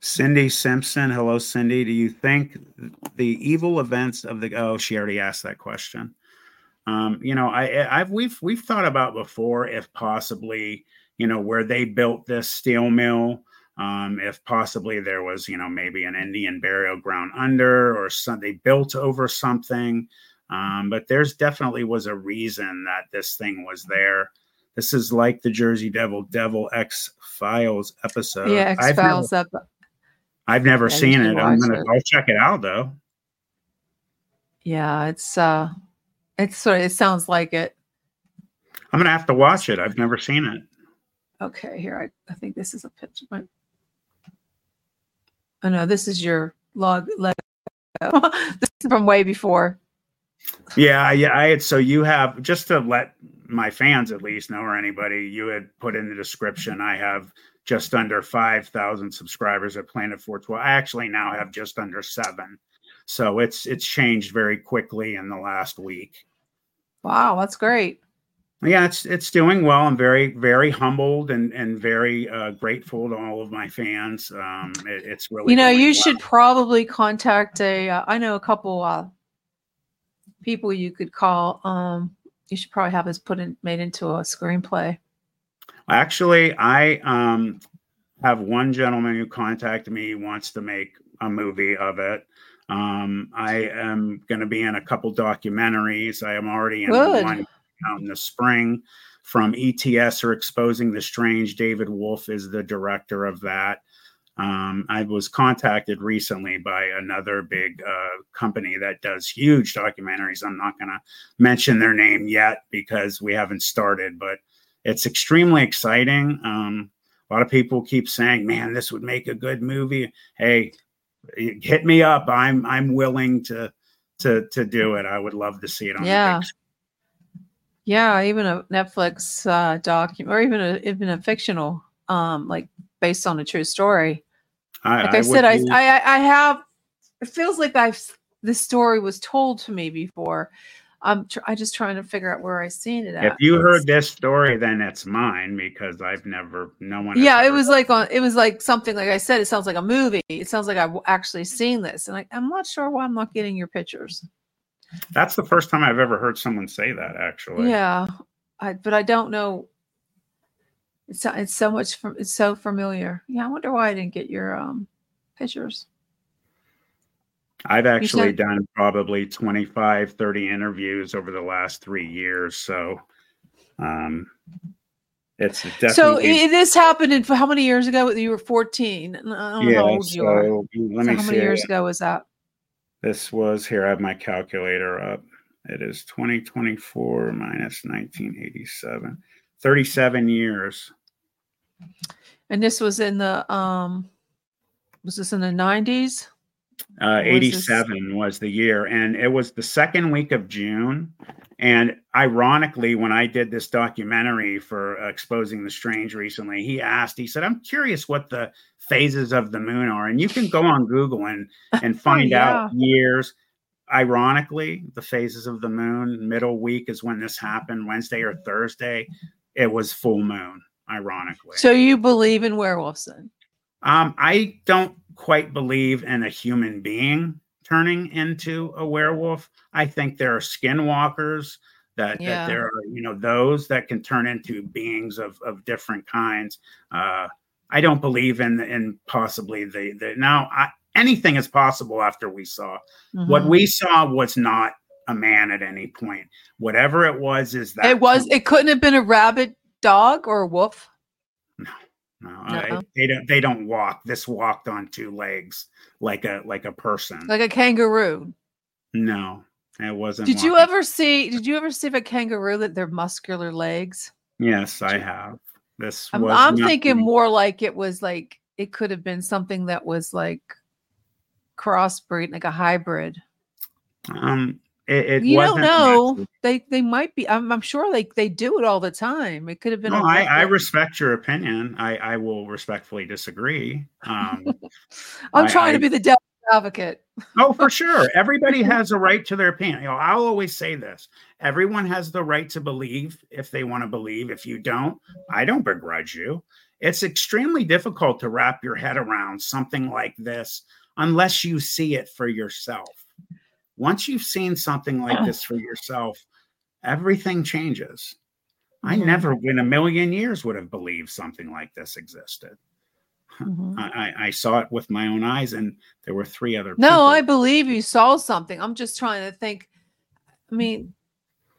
Cindy Simpson, hello, Cindy. Do you think the evil events of the oh, she already asked that question. Um, you know, I, I've we've we've thought about before if possibly, you know, where they built this steel mill, um, if possibly there was, you know, maybe an Indian burial ground under or they built over something. Um, but there's definitely was a reason that this thing was there. This is like the Jersey Devil Devil X Files episode. yeah, X Files up. I've never Yeah, seen it. I'm gonna it. I'll check it out though. Yeah, it's uh it's sort of it sounds like it. I'm gonna have to watch it. I've never seen it. Okay, here I, I think this is a picture. Oh no, this is your log Lego. this is from way before. Yeah, yeah. I had so you have just to let my fans at least know or anybody you had put in the description. I have just under five thousand subscribers at Planet Four Twelve. I actually now have just under seven. So it's it's changed very quickly in the last week. Wow, that's great. Yeah, it's it's doing well. I'm very very humbled and and very uh, grateful to all of my fans. Um, it, it's really you know, you well. should probably contact a. Uh, I know a couple uh, people you could call. Um, you should probably have this put in made into a screenplay. Actually, I um, have one gentleman who contacted me wants to make a movie of it. Um, I am going to be in a couple documentaries. I am already in Good. one out in the spring from ETS or Exposing the Strange. David Wolf is the director of that. Um, I was contacted recently by another big uh, company that does huge documentaries. I'm not going to mention their name yet because we haven't started, but it's extremely exciting. Um, a lot of people keep saying, "Man, this would make a good movie." Hey, hit me up. I'm I'm willing to to to do it. I would love to see it on. the Yeah. big Yeah, even a Netflix uh, doc, or even a even a fictional, um, like based on a true story. I, Like I, would said, I, be- I I have. It feels like I've this story was told to me before. I'm tr- I just trying to figure out where I seen it at. if you heard this story, then it's mine because I've never, no one. yeah, it was like on. It was like something like I said. It sounds like a movie. It sounds like I've actually seen this, and I, I'm not sure why I'm not getting your pictures. That's the first time I've ever heard someone say that. Actually, Yeah, I but I don't know. It's so- it's so much from it's so familiar. Yeah, I wonder why I didn't get your um pictures. I've actually said- done probably 25, 30 interviews over the last three years. So, um, it's definitely. So i this happened in how many years ago? You were 14. I don't know yeah. how old you are. Let So me how see. many years ago was that? This was here. I have my calculator up. It is 2024 minus 1987. 37 years. And this was in the um was this in the 90s? Uh, Was 87 was the year, and it was the second week of June. And ironically, when I did this documentary for Exposing the Strange recently, he asked, he said, I'm curious what the phases of the moon are. And you can go on Google and, and find out years. Ironically, the phases of the moon, middle week is when this happened, Wednesday or Thursday. It was full moon, ironically. So you believe in werewolves then? Um, I don't quite believe in a human being turning into a werewolf. I think there are skinwalkers that, Yeah. that there are, you know, those that can turn into beings of, of different kinds. Uh, I don't believe in in possibly the the now I, anything is possible after we saw what Mhm. we saw was not a man at any point. Whatever it was, is that it was. It couldn't have been a rabbit, dog, or a wolf. No, No. I- they don't. They don't walk. This walked on two legs, like a like a person. Like a kangaroo. no, it wasn't. Did you ever see? Did you ever see a kangaroo that their muscular legs? Yes, I have. This I'm, was. I'm thinking me. more like it was like it could have been something that was like crossbreed, like a hybrid. Um, it, it you don't know. They they might be. I'm, I'm sure like they do it all the time. It could have been. No, I, I respect your opinion. I, I will respectfully disagree. Um, I'm I- trying I- to be the devil's advocate. Oh, for sure. Everybody has a right to their opinion. You know, I'll always say this. Everyone has the right to believe if they want to believe. If you don't, I don't begrudge you. It's extremely difficult to wrap your head around something like this unless you see it for yourself. Once you've seen something like this for yourself, everything changes. I never in a million years would have believed something like this existed. Mhm. I, I, saw it with my own eyes, and there were three other No, people. I believe you saw something. I'm just trying to think. I mean,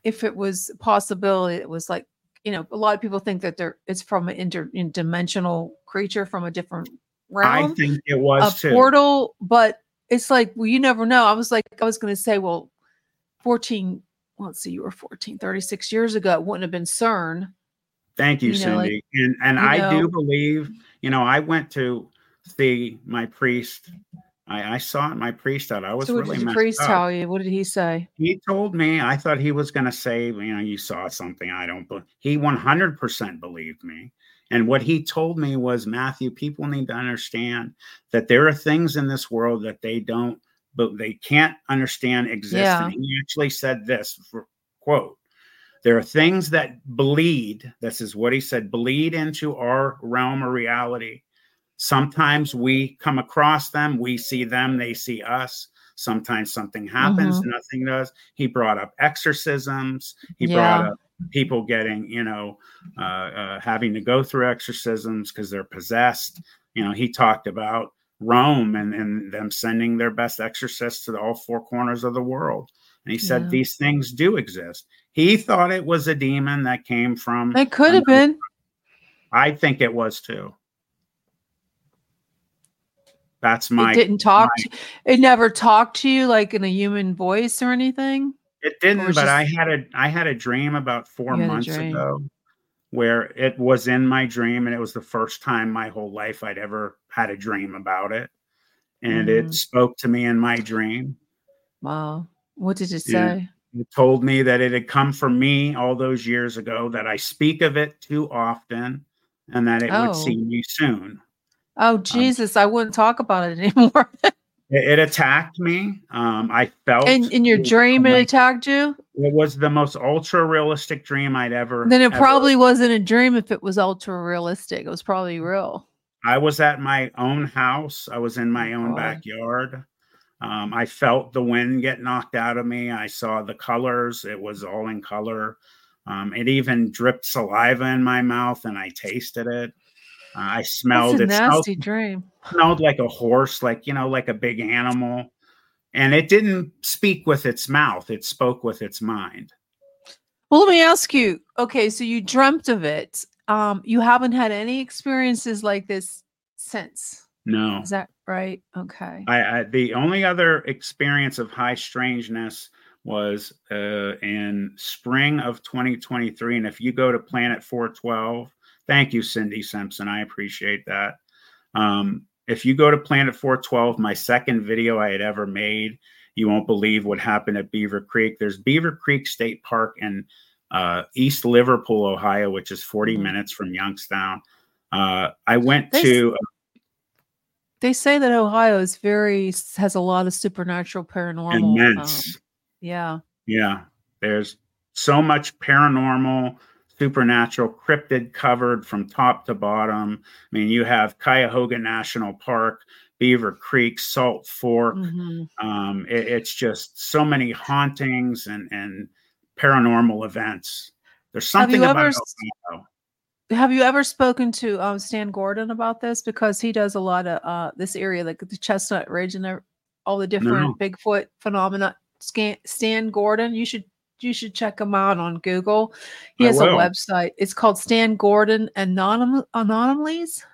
if it was a possibility, it was like you know, a lot of people think that they're it's from an interdimensional creature from a different realm. I think it was a too. portal. But it's like, well, you never know. I was like, I was going to say, well, 14. well, Let's see, you were 14, 36 years ago. It wouldn't have been CERN. Thank you, you know, like, Cindy. and and I do believe, you know, I went to see my priest. I, I saw it my priest out. I was so what really did your priest up. tell you? What did he say? He told me. I thought he was going to say, you know, you saw something. I don't. But he 100% believed me. And what he told me was, Matthew, people need to understand that there are things in this world that they don't, but they can't understand exist. Yeah. And he actually said this for, quote, there are things that bleed. This is what he said bleed into our realm of reality. Sometimes we come across them, we see them, they see us. Sometimes something happens, Mm-hmm. nothing does. He brought up exorcisms. He Yeah. brought up people getting, you know, uh, uh, having to go through exorcisms because they're possessed. You know, he talked about Rome and, and them sending their best exorcists to all four corners of the world. And he said Yeah. these things do exist. He thought it was a demon that came from. It could have been. I think it was too. That's my. it didn't talk. to, it never talked to you like in a human voice or anything. It didn't, was but I had a I had a dream about four You had a months ago where it was in my dream and it was the first time my whole life I'd ever had a dream about it. And Mhm. it spoke to me in my dream. Wow. What did it say? It told me that it had come from me all those years ago, that I speak of it too often and that it Oh. would see me soon. Oh Jesus, I wouldn't talk about it anymore. It, it attacked me. Um, I felt in in your it- dream it like- attacked you? It was the most ultra realistic dream I'd ever. Then it ever probably wasn't a dream if it was ultra realistic. It was probably real. I was at my own house. I was in my own God. backyard. Um, I felt the wind get knocked out of me. I saw the colors. It was all in color. Um, it even dripped saliva in my mouth, and I tasted it. Uh, I smelled That's a it. Smelled, nasty dream. smelled like a horse, like you know, like a big animal. And it didn't speak with its mouth; it spoke with its mind. Well, let me ask you. Okay, so you dreamt of it. Um, you haven't had any experiences like this since. No, Is that right? Okay. I, I the only other experience of high strangeness was uh, in spring of 2023. And if you go to Planet 412, thank you, Cindy Simpson. I appreciate that. Um, if you go to Planet 412, my second video I had ever made, you won't believe what happened at Beaver Creek. There's Beaver Creek State Park in uh, East Liverpool, Ohio, which is 40 Mhm. minutes from Youngstown. Uh, I went They to They say that Ohio is very has a lot of supernatural paranormal. um, immense. yeah. Yeah, there's so much paranormal, supernatural, cryptid covered from top to bottom. I mean, you have Cuyahoga National Park, Beaver Creek, Salt Fork. Mhm. Um, it- it's just so many hauntings and and paranormal events. There's something about ever Ohio. Have you ever spoken to um, Stan Gordon about this? Because he does a lot of uh, this area, like the Chestnut Ridge and all the different Bigfoot phenomena. Stan Gordon, you should you should check him out on Google. He I has a website. It's called Stan Gordon Anonym Anomalies.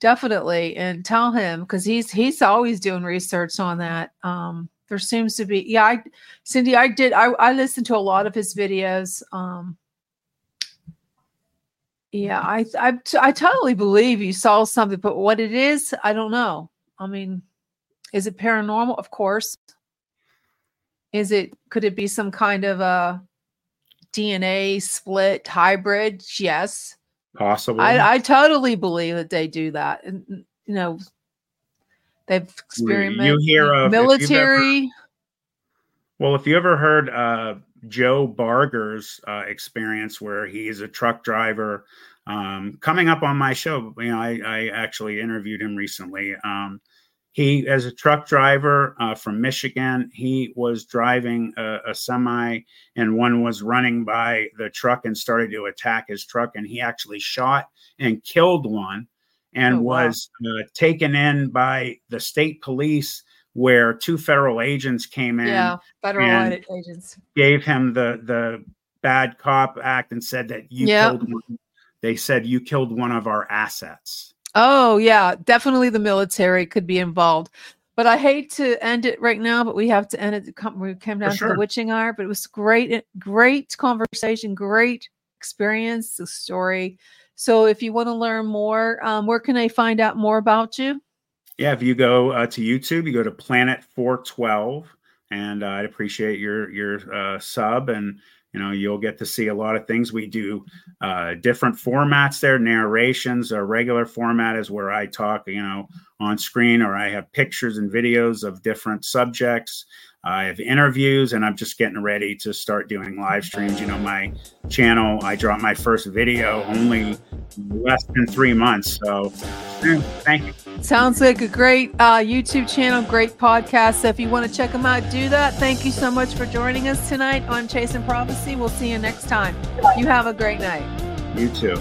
Definitely, and tell him because he's he's always doing research on that. Um, there seems to be, yeah, I, Cindy, I did. I I listened to a lot of his videos. Um, yeah, I, I I totally believe you saw something, but what it is, I don't know. I mean, is it paranormal? Of course. Is it? Could it be some kind of a DNA split hybrid? Yes. Possibly. I, I totally believe that they do that. And you know, they've you experimented hear of- if you've ever- military. Well, if you ever heard uh, Joe Barger's uh, experience, where he's a truck driver, um, coming up on my show, you know, I, I actually interviewed him recently. Um, he, as a truck driver uh, from Michigan, he was driving a, a semi, and one was running by the truck and started to attack his truck, and he actually shot and killed one, and Oh, wow. was uh, taken in by the state police, where two federal agents came in yeah, federal agents. gave him the the bad cop act and said that you Yep. killed one. They said you killed one of our assets. Oh yeah, definitely the military could be involved. But I hate to end it right now, but we have to end it. We came down to the witching hour, but it was great, great conversation, great experience, the story. So if you want to learn more, um, where can I find out more about you? Yeah, if you go uh, to YouTube, you go to Planet 412, and uh, I'd appreciate your your uh, sub, and you know you'll get to see a lot of things. We do uh, different formats there, narrations. A regular format is where I talk, you know, on screen, or I have pictures and videos of different subjects. I have interviews, and I'm just getting ready to start doing live streams. You know, my channel, I dropped my first video only less than three months. So, thank you. Sounds like a great uh, YouTube channel, great podcast. So if you want to check them out, do that. Thank you so much for joining us tonight on Chasing Prophecy. We'll see you next time. You have a great night. You too.